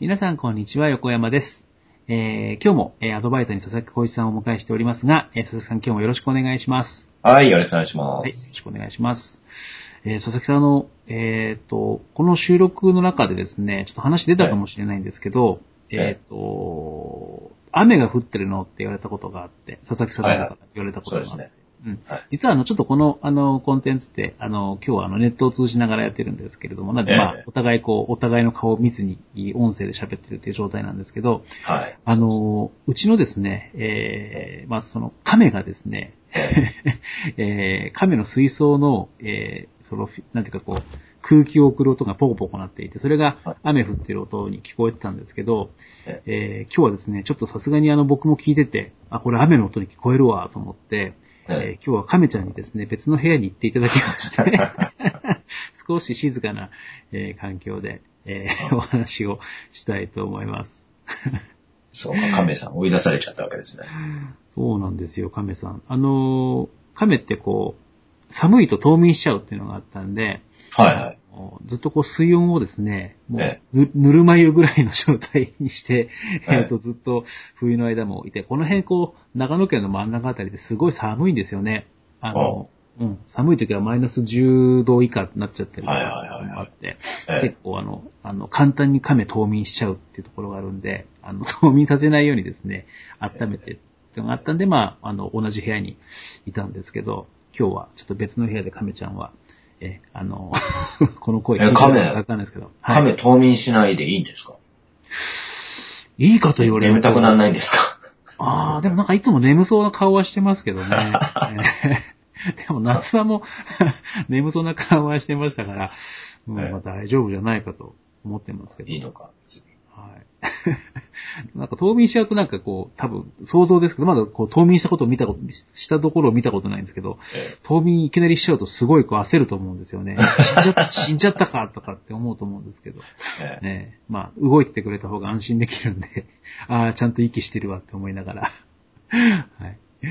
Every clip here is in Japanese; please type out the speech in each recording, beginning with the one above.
皆さんこんにちは、横山です。えー、今日も、えーアドバイザーに佐々木浩一さんをお迎えしておりますが、えー佐々木さん今日もよろしくお願いします。はい、よろしくお願いしまはい、よす。ろしくお願いします。えー佐々木さんあの、えっ、と、この収録の中でですね、ちょっと話出たかもしれないんですけど、いえっ、と、雨が降ってるのって言われたことがあって、佐々木さんから言われたことがあって、そうですねうん。はい。実はあの、ちょっとこの、あの、コンテンツって、あの、今日はあの、ネットを通じながらやってるんですけれども、なんで、ええ。まあ、お互いこう、お互いの顔を見ずに、音声で喋ってるっていう状態なんですけど、はい。あの、うちのですね、えー、まあ、その、亀がですね、えー、亀の水槽の、えー、その、なんていうかこう、空気を送る音がポコポコなっていて、それがはい。雨降ってる音に聞こえてたんですけど、え。えー今日はですね、ちょっとさすがにあの僕も聞いてて、あ、これ雨の音に聞こえるわと思って、えー今日は亀ちゃんにですね、別の部屋に行っていただきまして、少し静かな、えー環境で、えーお話をしたいと思います。そうか、亀さん追い出されちゃったわけですね。そうなんですよ、亀さん。あのー亀ってこう、寒いと冬眠しちゃうっていうのがあったんで、はいはい。ずっとこう水温をですね、もえうぬぬるま湯ぐらいの状態にして、えええっとずっと冬の間もいて、この辺こう、長野県の真ん中あたりですごい寒いんですよね。あの、うん、寒い時はマイナス10度以下になっちゃってるはいはいはいはい。もあって、え。結構あの、あの、簡単に亀冬眠しちゃうっていうところがあるんで、あの、冬眠させないようにですね、温めてっていうのがあったんで、まあ、あの、同じ部屋にいたんですけど、今日はちょっと別の部屋で亀ちゃんは、え、あの、この声聞いてるかわかんないですけど、はい亀冬眠しないでいいんですか？いいかと言われると。眠たくならないんですか？ああ、でもなんかいつも眠そうな顔はしてますけどね。えーでも夏場も 眠そうな顔はしてましたから、うんはいまあ大丈夫じゃないかと思ってますけど。いいのか。はい。なんか冬眠しちゃうとなんかこう、多分想像ですけど、まだこう冬眠したことを見たこと、したところを見たことないんですけど、え冬眠いきなりしちゃうとすごいこう焦ると思うんですよね。死んじゃった、死んじゃったかとかって思うと思うんですけど。ええねえ、まあ、動いててくれた方が安心できるんで、ああ、ちゃんと息してるわって思いながら。はい。で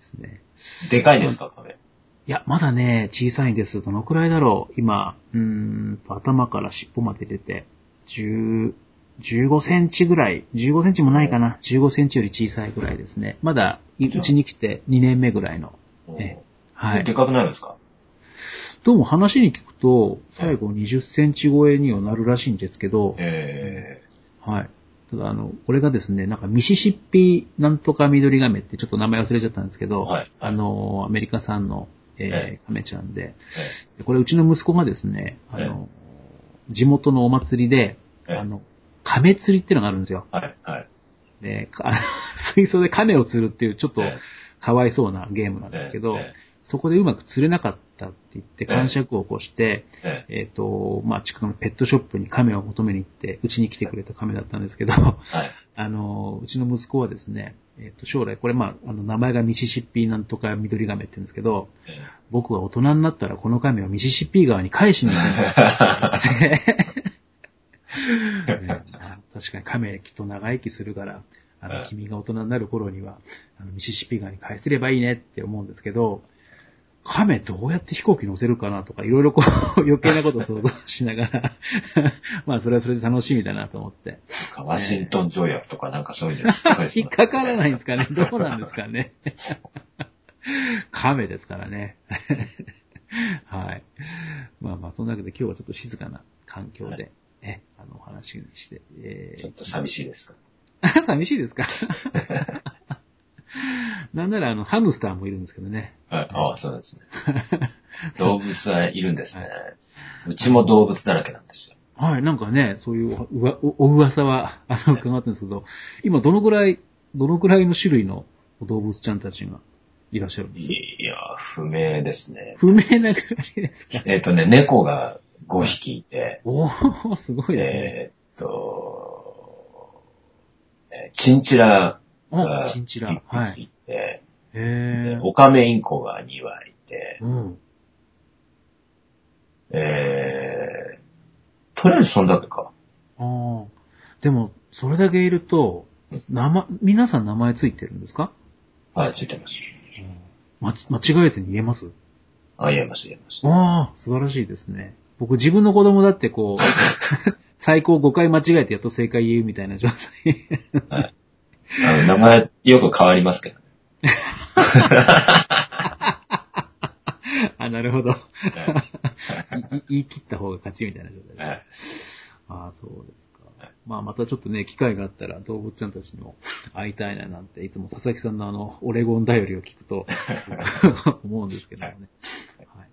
すね。えでかいですか、亀。いや、まだね、小さいんです。どのくらいだろう？今、うーんと、頭から尻尾まで出て、10、15センチぐらい、15センチもないかな。15センチより小さいぐらいですね。まだ、いうちに来て2年目ぐらいの。えはい。でかくないですか？どうも話に聞くと、最後20センチ超えにはなるらしいんですけど、えはい。ただ、あの、これがですね、なんかミシシッピなんとか緑亀ってちょっと名前忘れちゃったんですけど、はい。あの、アメリカ産の、えーえ亀ちゃんで。ええ。でこれうちの息子がですね、あの、地元のお祭りで、ええ。あの、亀釣りっていうのがあるんですよ。えはい、はい。で、水槽で亀を釣るっていうちょっとええかわいそうなゲームなんですけど、えそこでうまく釣れなかったって言って、ええ感触を起こして、えええっ、と、まあ、近くのペットショップに亀を求めに行って、うちに来てくれた亀だったんですけど、えはい。あの、うちの息子はですね、えっ、と、将来、これまあ、あの、名前がミシシッピーなんとか緑亀って言うんですけど、え僕は大人になったらこの亀をミシシッピー川に返しに行くんだって確かに亀きっと長生きするから、あの、うん君が大人になる頃には、あの、ミシシッピー川に返せればいいねって思うんですけど、亀どうやって飛行機乗せるかなとか、いろいろこう、余計なことを想像しながら、まあ、それはそれで楽しみだなと思って。えワシントン条約とかなんかそういうの引っかかりそう引っかからないんですかねどうなんですかね亀ですからね。はい。まあまあ、そんなわけで今日はちょっと静かな環境で、ね、あの、お話にして、えーちょっと寂しいですか？寂しいですか？なんなら、あの、ハムスターもいるんですけどね。はい。ああ、そうですね。動物はいるんですね。うちも動物だらけなんですよ。はい、なんかね、そういうおうわおお噂は、あの、伺ってるんですけど、今どのくらい、どのくらいの種類の動物ちゃんたちがいらっしゃるんですか？いや、不明ですね。不明なくらいですか？えっ、とね、猫が5匹いて、おー、すごいですね。えっ、と、えーチンチラおがチンチラ。1はい。匹いて、へー。オカメインコが2羽いて、うん。えー、とりあえずそんだけか。ああ。でも、それだけいると、名前、皆さん名前ついてるんですか？はい、ついてます。まち、間違えずに言えます？あ、言えます、言えます。ああ、素晴らしいですね。僕自分の子供だってこう、最高5回間違えてやっと正解言うみたいな状態。はい。あの、名前よく変わりますけどね。あ、なるほど。言い切った方が勝ちみたいな状態です。はい。ああ、そうですかはい。まあ、またちょっとね、機会があったら動物ちゃんたちの会いたいななんて、いつも佐々木さんのあの、オレゴン頼りを聞くと 思うんですけどもね。はい。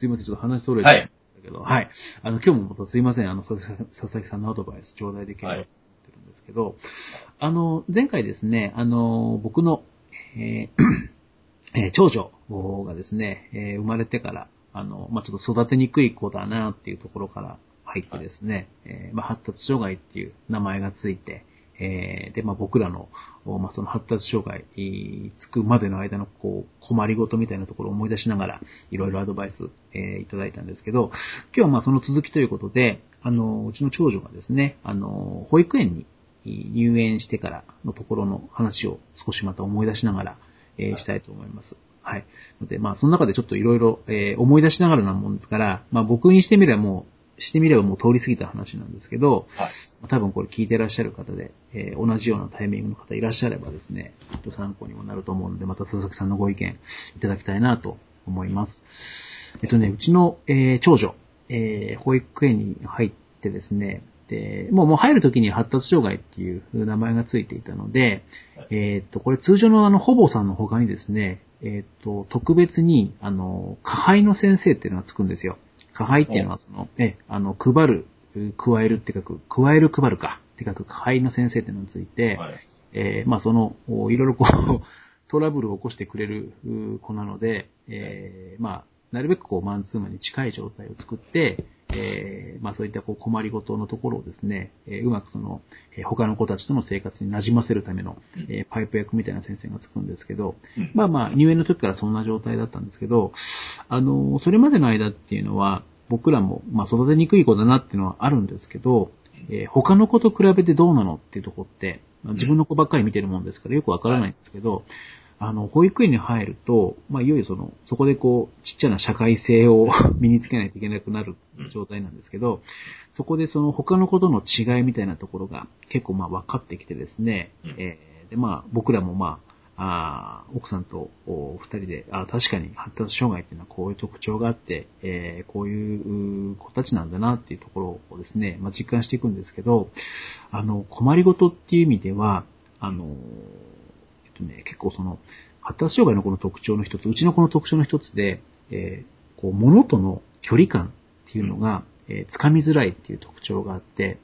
すいません、ちょっと話それてはい。たんだけど、はい。あの、今日もまたすいません、あの、佐々木さんのアドバイス頂戴できればと思ってるんですけど、あの、前回ですね、あの、僕の、えー えー長女がですね、えー生まれてから、あの、まあ、ちょっと育てにくい子だなっていうところから入ってですね、えーまあ、発達障害っていう名前がついて、えーで、まあ、僕らの、おまあ、その発達障害、えーつくまでの間の、こう、困りごとみたいなところを思い出しながら、いろいろアドバイス、えーいただいたんですけど、今日はまあ、その続きということで、あの、うちの長女がですね、あの、保育園に入園してからのところの話を少しまた思い出しながら、えーしたいと思います。はい。ので、まあ、その中でちょっといろいろ、えー思い出しながらなもんですから、まあ、僕にしてみればもう、してみればもう通り過ぎた話なんですけど、はい。多分これ聞いてらっしゃる方で、えー同じようなタイミングの方いらっしゃればですね、きっと参考にもなると思うので、また佐々木さんのご意見いただきたいなと思います。えっとね、うちの、えー長女、えー保育園に入ってですね、で、もうもう入るときに発達障害っていう名前がついていたので、えーっと、これ通常のあの、ほぼさんの他にですね、えーっと、特別に、あの、下配の先生っていうのがつくんですよ。下配っていうのはその、え、あの、配る、加えるって書く、加える配るかって書く下配の先生っていうのがついて、はい。えーまあその、おいろいろこう、トラブルを起こしてくれるう子なので、えーまあ、なるべくこう、マンツーマンに近い状態を作って、えーまあそういったこう困りごとのところをですね、えーうまくその、えー他の子たちとの生活に馴染ませるための、えーパイプ役みたいな先生がつくんですけど、うん。まあまあ、入園の時からそんな状態だったんですけど、あの、それまでの間っていうのは、僕らも、まあ、育てにくい子だなっていうのはあるんですけど、えー他の子と比べてどうなのっていうところって、まあ自分の子ばっかり見てるもんですからよくわからないんですけど、あの、保育園に入ると、まあ、いよいよその、そこでこう、ちっちゃな社会性を 身につけないといけなくなる状態なんですけど、そこでその他の子との違いみたいなところが結構まあ分かってきてですね、うん。えーで、まあ、僕らもまあ、奥さんとお二人で、あ確かに発達障害っていうのはこういう特徴があって、えーこういう子たちなんだなっていうところをですね、まあ、実感していくんですけど、あの、困りごとっていう意味では、あの、えっとね、結構その、発達障害のこの特徴の一つ、うちのこの特徴の一つで、えーこう、物との距離感っていうのが、えー、つかみづらいっていう特徴があって、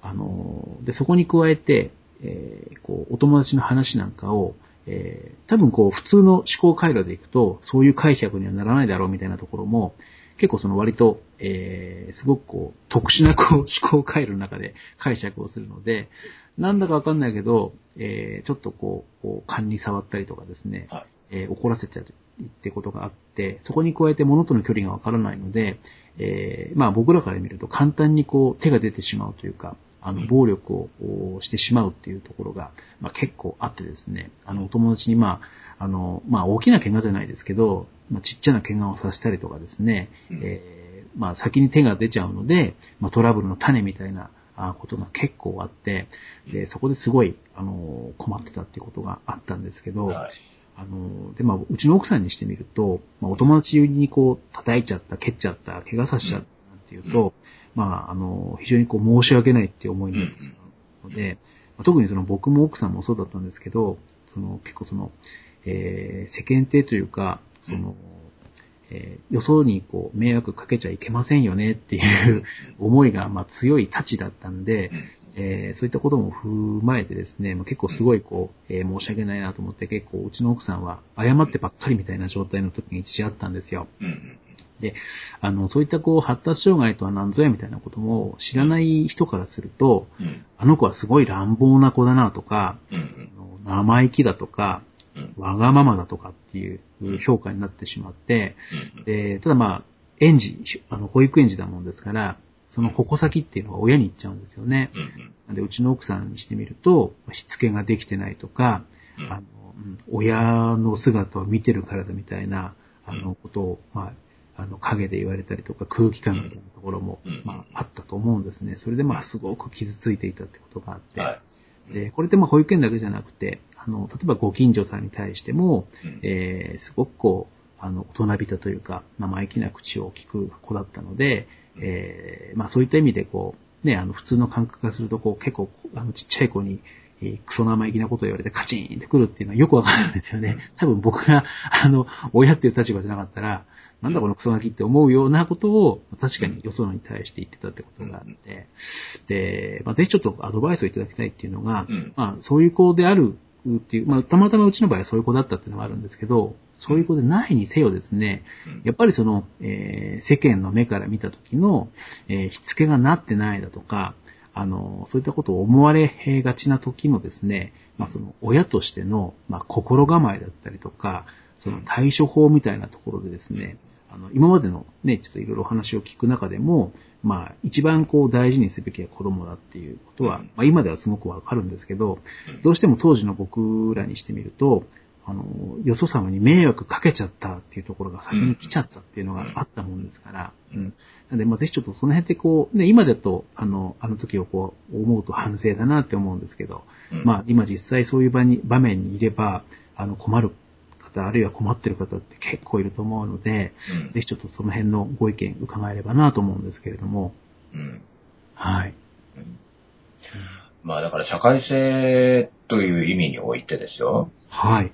あので、そこに加えて、えーこう、お友達の話なんかを、えー多分こう、普通の思考回路でいくと、そういう解釈にはならないだろうみたいなところも、結構その割と、えーすごくこう、特殊なこう、思考回路の中で解釈をするので、なんだかわかんないけど、えーちょっとこう、こう勘に触ったりとかですね、はい。えー怒らせてたりってことがあって、そこに加えて物との距離がわからないので、えーまあ僕らから見ると簡単にこう手が出てしまうというか、あの、うん暴力をおしてしまうっていうところが、まあ結構あってですね、あの、お友達にまあ、あの、まあ大きな怪我じゃないですけど、まあちっちゃな怪我をさせたりとかですね、うんえーまあ先に手が出ちゃうので、まあトラブルの種みたいなあことが結構あって、で、そこですごい、あの、困ってたっていうことがあったんですけど、はい。あの、で、まあ、うちの奥さんにしてみると、まあ、お友達にこう、叩いちゃった、蹴っちゃった、怪我させちゃったなんていうと、まあ、あの、非常にこう、申し訳ないっていう思いになってしまうので、まあ特にその僕も奥さんもそうだったんですけど、その、結構その、えー世間体というか、その、えーよそにこう、迷惑かけちゃいけませんよねっていう思いが、まあ、強いたちだったんで、うん。えーそういったことも踏まえてですね、まあ、結構すごいこう、えー申し訳ないなと思って結構うちの奥さんは謝ってばっかりみたいな状態の時に一時あったんですよ。うんうんで、あの、そういったこう、発達障害とは何ぞやみたいなことも知らない人からすると、うん。あの子はすごい乱暴な子だなとか、うん生意気だとか、うん。わがままだとかっていう評価になってしまって、で、ただまあ、園児、あの、保育園児だもんですから、その矛先っていうのは親に行っちゃうんですよね。で、うちの奥さんにしてみると、しつけができてないとか、うん。あの、うん親の姿を見てるからだみたいな、あの、ことを、まあ、あの、影で言われたりとか空気感みたいなところも、うん。まあ、あったと思うんですね。それでまあ、すごく傷ついていたってことがあって、はい。で、これってまあ保育園だけじゃなくて、あの、例えばご近所さんに対しても、うん。えーすごくこう、あの、大人びたというか、生意気な口を聞く子だったので、えーまあそういった意味でこう、ね、あの、普通の感覚がすると、こう、結構、あの、ちっちゃい子に、えークソ生意気なことを言われてカチーンってくるっていうのはよくわかるんですよね。多分僕が、あの、親っていう立場じゃなかったら、なんだこのクソガキって思うようなことを、確かによそのに対して言ってたってことがあって、で、まあ、ぜひちょっとアドバイスをいただきたいっていうのが、うん。まあ、そういう子であるっていう、まあ、たまたまうちの場合はそういう子だったっていうのがあるんですけど、そういう子でないにせよですね、うん。やっぱりその、えー世間の目から見た時の、えーしつけがなってないだとか、あの、そういったことを思われがちな時のですね、まあその親としての、まあ心構えだったりとか、その対処法みたいなところでですね、あの、今までのね、ちょっといろいろお話を聞く中でも、まあ一番こう大事にすべきは子供だっていうことは、うん。まあ今ではすごくわかるんですけど、うん。どうしても当時の僕らにしてみると、あの、よそ様に迷惑かけちゃったっていうところが先に来ちゃったっていうのがあったもんですから、うん。うん。なんで、まあ、ぜひちょっとその辺ってこう、ね、今だと、あの、あの時をこう、思うと反省だなって思うんですけど、うん。まあ、今実際そういう場に、場面にいれば、あの、困る方、あるいは困ってる方って結構いると思うので、うんぜひちょっとその辺のご意見伺えればなと思うんですけれども、うんはい。うんまあだから社会性という意味においてですよ。はい。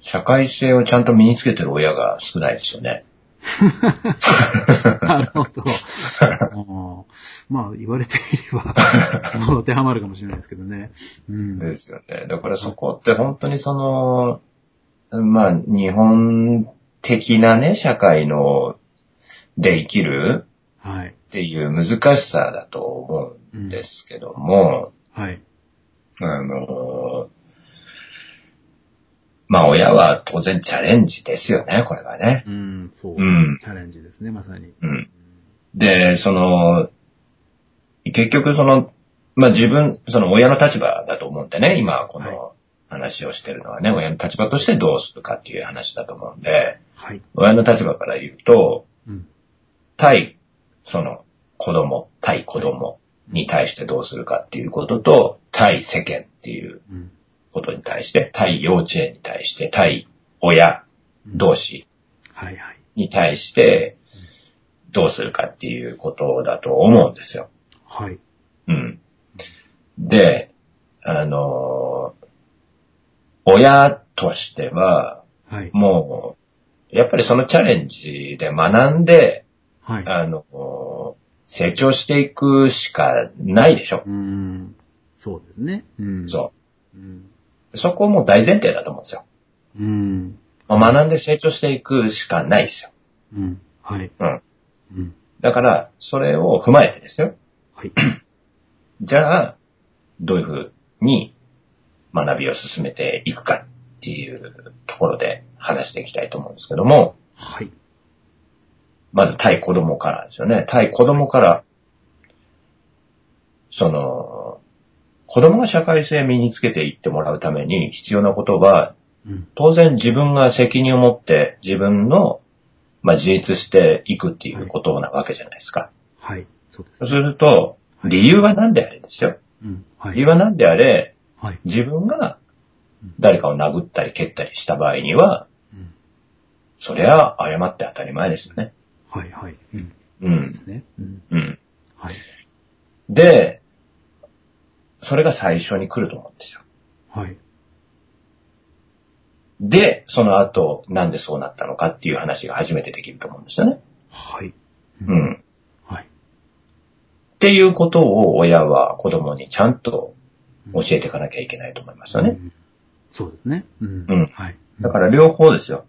社会性をちゃんと身につけてる親が少ないですよね。なるほど。まあ、言われてみれば、当てはまるかもしれないですけどね。うん。ですよね。だからそこって本当にその、まあ日本的なね、社会の、で生きるはい。っていう難しさだと思うんですけども、はい。あの、まあ親は当然チャレンジですよね、これはね。うん、そう。うんチャレンジですね、まさに。うん。で、その、結局その、まあ自分、その親の立場だと思うんでね、今こはいの話をしてるのはね、親の立場としてどうするかっていう話だと思うんで、はい。親の立場から言うと、うん。対、その子供、対子供に対してどうするかっていうことと、対世間っていううん。ことに対して、対幼稚園に対して、対親同士。に対して、どうするかっていうことだと思うんですよ。はい。うん。で、あの、親としては、はい。もう、やっぱりそのチャレンジで学んで、はい。あの、成長していくしかないでしょう。ん。そうですね。うん。。そううん。う。そこも大前提だと思うんですよ。うん。学んで成長していくしかないですよ。うん。はい。うん。うん。だから、それを踏まえてですよ。はい。じゃあ、どういうふうに学びを進めていくかっていうところで話していきたいと思うんですけども、はい。まず対子供からですよね。対子供から、その、子供が社会性身につけていってもらうために必要なことは、うん。当然自分が責任を持って自分の、まあ、自立していくっていうことなわけじゃないですか。はい。そうですそう。すると、理由は何であれですよ。うん。はい。理由は何であれ、はい。自分が誰かを殴ったり蹴ったりした場合には、うん。そりゃ謝って当たり前ですよね。はい。はい。うん。うんで。すね。うん。うん。はい。で、それが最初に来ると思うんですよ。はい。で、その後、なんでそうなったのかっていう話が初めてできると思うんですよね。はい。うん。っはい。ていうことを親は子供にちゃんと教えていかなきゃいけないと思いますよね。うん。そうですね。うん。うんはい。だから両方ですよ。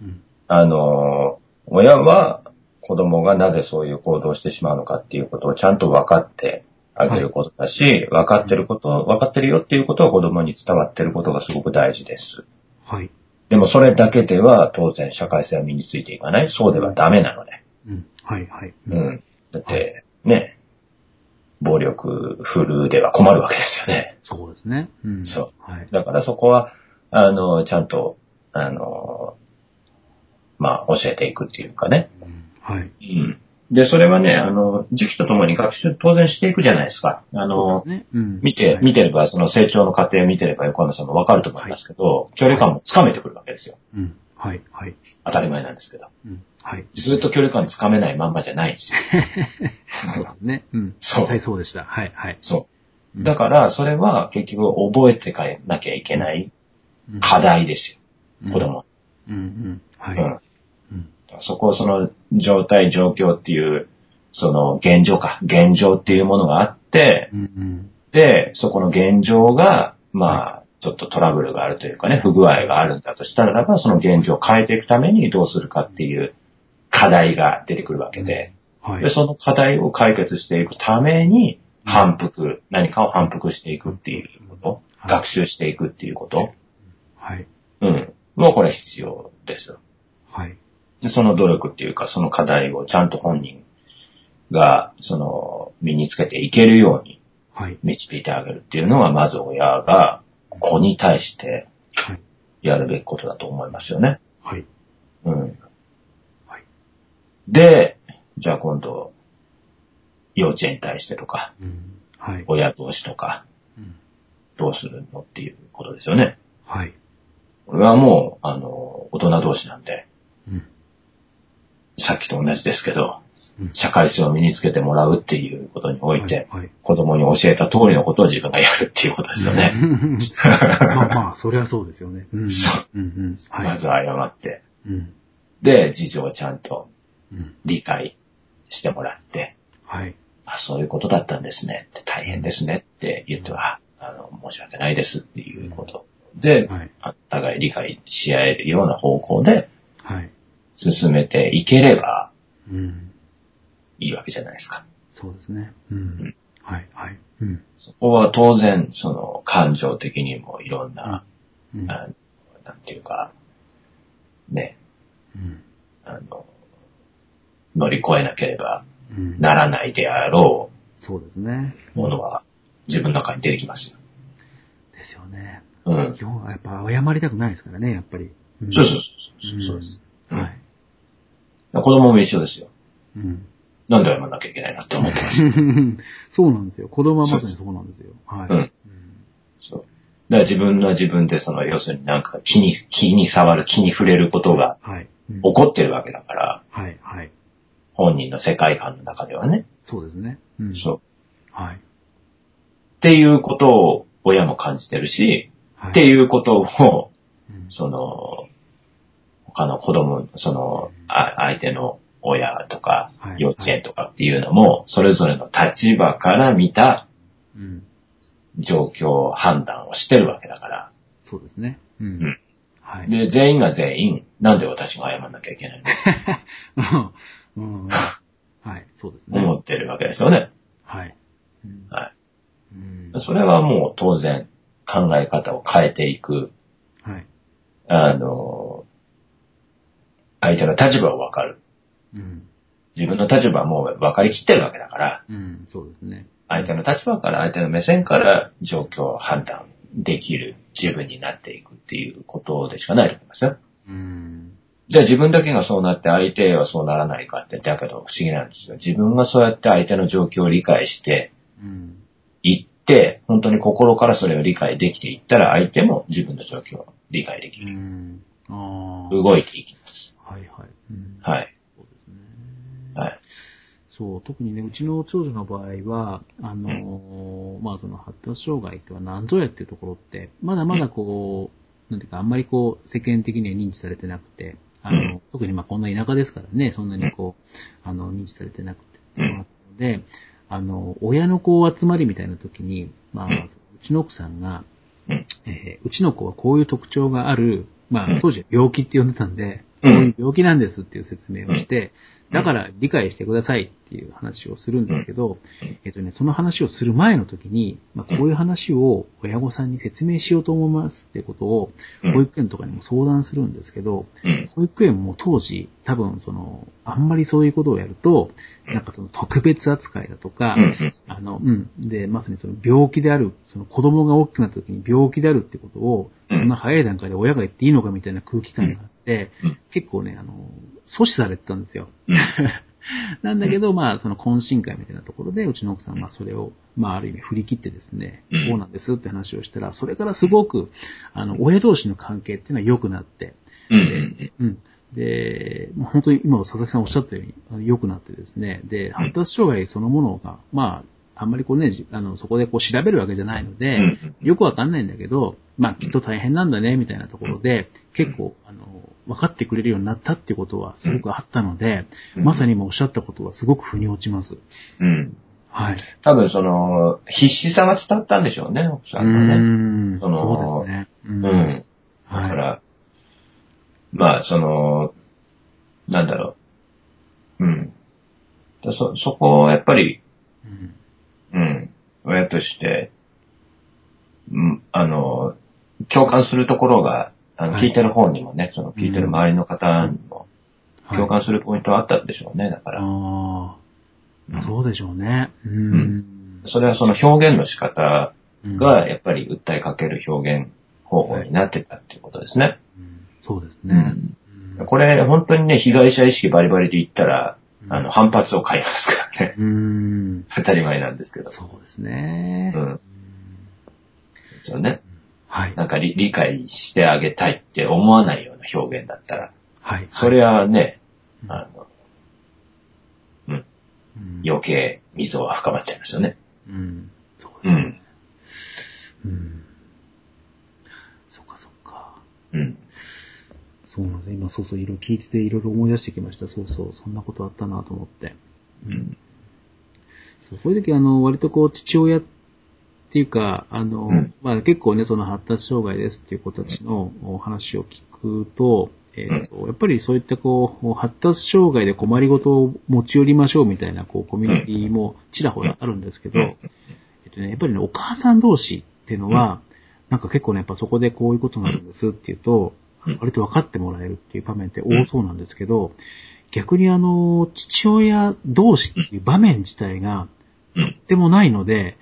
うん。あの、親は子供がなぜそういう行動をしてしまうのかっていうことをちゃんと分かってあげることだし、分かってること、分かってるよっていうことは子供に伝わってることがすごく大事です。はい。でもそれだけでは当然社会性は身についていかない。そうではダメなので。うん。はい。はい。う。ん。だって、ね、暴力振るうでは困るわけですよね。そうですね。うん。そうはい。だからそこは、あの、ちゃんと、あの、まあ、教えていくっていうかね。うんはい。うん。で、それはね、あの、時期とともに学習当然していくじゃないですか。あの、ね。うん。見て、はい見てれば、その成長の過程を見てれば横山さんもわかると思いますけど、距離感もつかめてくるわけですよ。うん。はい。はい。当たり前なんですけど。うん。はい。ずっと距離感つかめないまんまじゃないんですよ。そうですね。うん。そう実際そうでした。はい。はい。そう。だから、それは結局覚えていかなきゃいけないうん課題ですうんよ。子供。うん。うん。はい。うん。うん。そこをその状態、状況っていう、その現状か、現状っていうものがあって、うん。うん。で、そこの現状が、まあ、ちょっとトラブルがあるというかね、不具合があるんだとしたならば、その現状を変えていくためにどうするかっていう課題が出てくるわけで、はいで、。その課題を解決していくために、反復、何かを反復していくっていうこと、はい学習していくっていうこと、はい。うん。もうこれ必要ですよ。はい。で、その努力っていうか、その課題をちゃんと本人が、その、身につけていけるようにはい。導いてあげるっていうのは、まず親が子に対してはい。やるべきことだと思いますよね。はい。うん。はい。で、じゃあ今度、幼稚園に対してとか、うん。はい。親同士とか、うんどうするのっていうことですよね。はい。これはもう、あの、大人同士なんで、うん。さっきと同じですけど、うん社会性を身につけてもらうっていうことにおいて、はい。子供に教えた通りのことを自分がやるっていうことですよね。まあまあ、そりゃそうですよね。うん。そううんうん。はい。まず謝って、うん。で、事情をちゃんとうん。理解してもらって、はい。あ、そういうことだったんですね大変ですねって言っては、あの、申し訳ないですっていうことで、はい。お互い理解し合えるような方向ではい。進めていければうん。いいわけじゃないですか。そうですね。ううんん。はい。はい。うん。そこは当然、その、感情的にもいろんな、うん。あなんていうか、ね、うん。あの、乗り越えなければうん。ならないであろそうですね。うものは自分の中に出てきますよ。ですよね。うん。基本はやっぱ謝りたくないですからね、やっぱり。んそうそうそうそうそうです。うんはい。子供も一緒ですよ。うん。なんで謝らなきゃいけないなって思ってます。そうなんですよ。子供はまさにそうなんですよ。はい。うんそう。だから自分は自分でその、要するになんか気に、気に触る、気に触れることがはい。うん起こってるわけだから、はい。はい。本人の世界観の中ではね。そうですね。うん。そう。はい。っていうことを親も感じてるし、はい。っていうことを、うんその、他の子供、その、あ相手の親とかはい、幼稚園とかっていうのも、それぞれの立場から見たうん。状況判断をしてるわけだから。そうですね。ううんん。はい。で、全員が全員、なんで私が謝らなきゃいけないの？うん。はい。そうですね。思ってるわけですよね。はい。うんはうんい。それはもう当然考え方を変えていく、はい。あの、相手の立場を分かる。うん。自分の立場はもう分かりきってるわけだから、うん。そうですね。相手の立場から、相手の目線から状況を判断できる自分になっていくっていうことでしかないと思いますよ。うん。じゃあ自分だけがそうなって相手はそうならないかって、だけど不思議なんですよ。自分がそうやって相手の状況を理解してうん。いって、本当に心からそれを理解できていったら相手も自分の状況を理解できうる。ん。ああ。動いていきます。はいはい。うんはい。そう特にね、うちの長女の場合は、あのーまあその発達障害っては何ぞやっていうところって、まだまだこう、なんていうか、あんまりこう、世間的には認知されてなくて、あの、うん。特にまあこんな田舎ですからね、そんなにこう、あの、認知されてなくて、うんので、あの、親のこう集まりみたいな時に、まあ、うん。うちの奥さんが、うん。えーうちの子はこういう特徴がある、まうん。あ、当時は病気って呼んでたんで、うんこういう病気なんですっていう説明をして、うん。だから理解してくださいっていう話をするんですけど、うん。えっとね、その話をする前の時に、まあ、こういう話を親御さんに説明しようと思いますってことを、うん。保育園とかにも相談するんですけど、うん。保育園も当時、多分その、あんまりそういうことをやると、なんかその特別扱いだとか、うん。あの、うん。で、まさにその病気である、その子供が大きくなった時に病気であるってことを、うん。そんな早い段階で親が言っていいのかみたいな空気感があって、うん。結構ね、あの、阻止されてたんですよ。うん。なんだけど、まあ、その懇親会みたいなところで、うちの奥さんはそれを、まあ、ある意味振り切ってですね、うん。こうなんですって話をしたら、それからすごく、あの、親同士の関係っていうのは良くなって、うん。で、本当に今佐々木さんおっしゃったように良くなってですね、で、発達障害そのものが、まあ、あんまりこうね、じあの、そこでこう調べるわけじゃないので、よくわかんないんだけど、まあ、きっと大変なんだね、みたいなところで、結構、あの、分かってくれるようになったってことはすごくあったので、うんまさに今おっしゃったことはすごく腑に落ちます。うん。うん。はい。多分その、必死さが伝わったんでしょうね、奥さうんがね。ーん。そのそうですね。ううん。だかはい。ら、まあ、その、なんだろう。うん。だそ、そこをやっぱり、うんうん、親として、うん、あの、共感するところが、あの、はい聞いてる方にもね、その聞いてる周りの方にも、はい共感するポイントはあったんでしょうね、だから。あうんあ、そうでしょうね。うん。それはその表現の仕方うんが、やっぱり訴えかける表現方法になってたっていうことですね。うんそうですね。うんうんこれ、本当にね、被害者意識バリバリで言ったら、うんあの、反発を買いますからね。うん。当たり前なんですけど。そうですね。うんそうね。はい。なんか理理解してあげたいって思わないような表現だったら、はい。それはね、うんあの、うん、うん余計溝は深まっちゃいますよね。うん。そうですね。うん。うん。そっかそっか。うん。そうなんです今そうそういろいろ聞いてていろいろ思い出してきました。そうそう、そんなことあったなと思って。うん。そうこういう時あの、割とこう、父親っていうか、あの、うん。まあ結構ね、その発達障害ですっていう子たちのお話を聞くと、えーとやっぱりそういったこう、発達障害で困りごとを持ち寄りましょうみたいな、こう、コミュニティもちらほらあるんですけど、うん。えっとね、やっぱりね、お母さん同士っていうのは、なんか結構ね、やっぱそこでこういうことになるんですっていうと、うん。割と分かってもらえるっていう場面って多そうなんですけど、逆にあの、父親同士っていう場面自体が、うん。でもないので、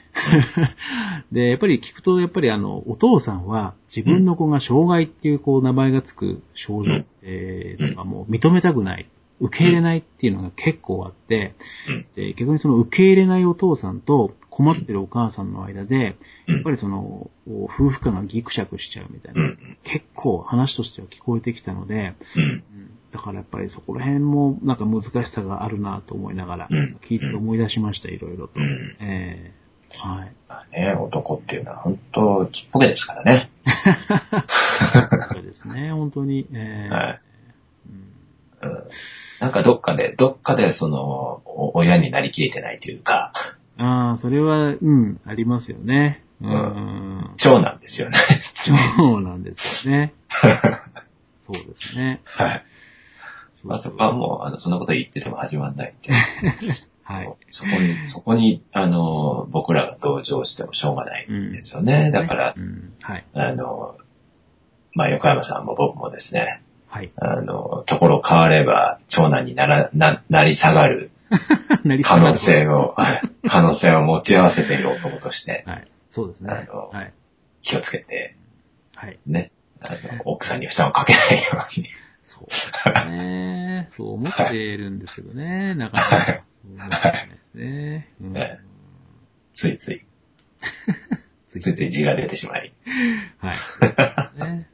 で、やっぱり聞くと、やっぱりあの、お父さんは自分の子が障害っていうこう名前がつく症状っていうのがもう認めたくない、受け入れないっていうのが結構あって、うん。で逆にその受け入れないお父さんと困ってるお母さんの間で、うんやっぱりその、夫婦間がギクシャクしちゃうみたいな、うん。結構話としては聞こえてきたので、だからやっぱりそこら辺もなんか難しさがあるなと思いながら、うん聞いて思い出しました、いろいろと。うんええはい。まあね、男っていうのは本当ちっぽけですからね。そうですね、本当に。ええはい。うんうん。なんかどっかで、どっかでその、お親になりきれてないというか、ああ、それは、うん、ありますよね。う。うん長男ですよね。そうなんですよね。そうですね。はい。そうまあそこはもう、あの、そんなこと言ってても始まんないんで。はい。そこに、そこに、あの、僕らが同情してもしょうがないんですよね。だからう、ん、はい。あの、まあ、横山さんも僕もですね、はい。あの、ところ変われば、長男になら、な、なり下がる 可能性を、は い可能性を持ち合わせている男として、はい。そうですね。あのはい。気をつけて、はい。ね、あの、奥さんに負担をかけないように。そうですね。そう思ってるんですけどね。なかなか。そう思ってないですね。うんつい、ついつい つい字が出てしまい。はい。ね。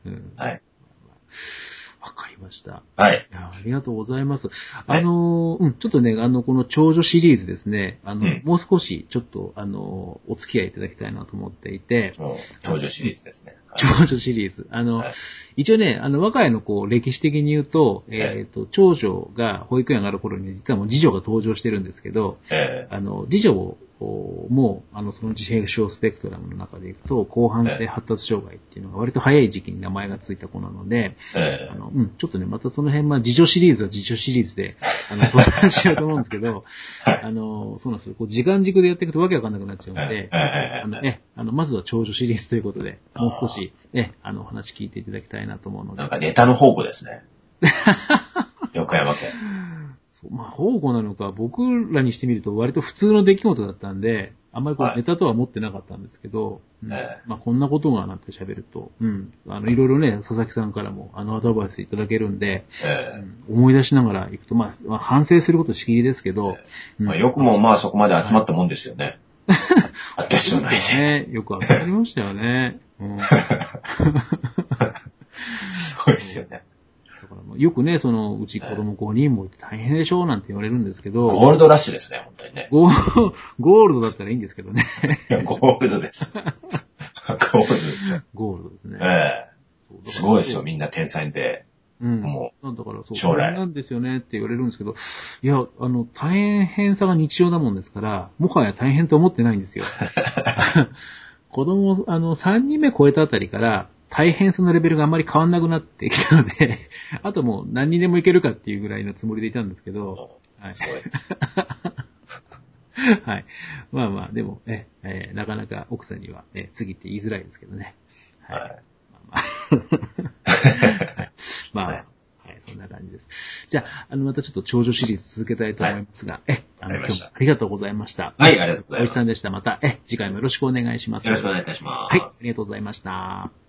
ました。はい。いやありがとうございます。はいあの、うん、ちょっとね、あの、この長女シリーズですね、あの、うんもう少し、ちょっと、あの、お付き合いいただきたいなと思っていて、長女シリーズですね。長女シリーズ。あの、はい一応ね、あの、我が家のこう、歴史的に言うと、えっ、と、長女が保育園上がる頃に、実はもう次女が登場してるんですけど、えあの、次女を、もう、あの、その自閉症スペクトラムの中でいくと、後半性発達障害っていうのが割と早い時期に名前がついた子なので、ええあの、うん、ちょっとね、またその辺、まあ、自助シリーズは自助シリーズで、あの、相談しようと思うんですけど、はいあの、そうなんですよ。こう、時間軸でやっていくとわけわかんなくなっちゃうので、はいあの、え、あの、まずは長女シリーズということで、もう少し、え、あの、お話聞いていただきたいなと思うのでなん。かネタの宝庫ですね。横山家。まあ、宝庫なのか、僕らにしてみると割と普通の出来事だったんで、あんまりこうはいネタとは思ってなかったんですけど、うんええまあこんなことがなんて喋ると、うん。あの、いろいろね、佐々木さんからもあのアドバイスいただけるんで、えうん思い出しながら行くと、まあ、まあ反省することしきりですけど、まあ、よくもまあそこまで集まったもんですよね。あったしょうないね。ね。よくわかりましたよね。すごいですよね。らもうよくね、その、うち子供5人もいて大変でしょうなんて言われるんですけど、ゴールドラッシュですね、本当にね。ゴールドだったらいいんですけどね。ゴールドです。ゴールドですよ。ゴールドですね。ええすごいですよ、みんな天才で。うん。もだからそう、将来なんですよねって言われるんですけど、いや、あの、大変さが日常だもんですから、もはや大変と思ってないんですよ。子供、あの、3人目超えたあたりから、大変さのレベルがあんまり変わんなくなってきたので、あともう何にでもいけるかっていうぐらいのつもりでいたんですけど、はい。すごいです。はい。まあまあ、でも、え、えーなかなか奥さんには、え次って言いづらいですけどね。はい。はいまあまあ、は いまあ、ははいい、そんな感じです。じゃあ、あの、またちょっと長女シリーズ続けたいと思いますが、え、あの、今日もありがとうございました。はいありがとうございますおいさんでした。また、え、次回もよろしくお願いします。よろしくお願いいたします。はい、ありがとうございました。はい。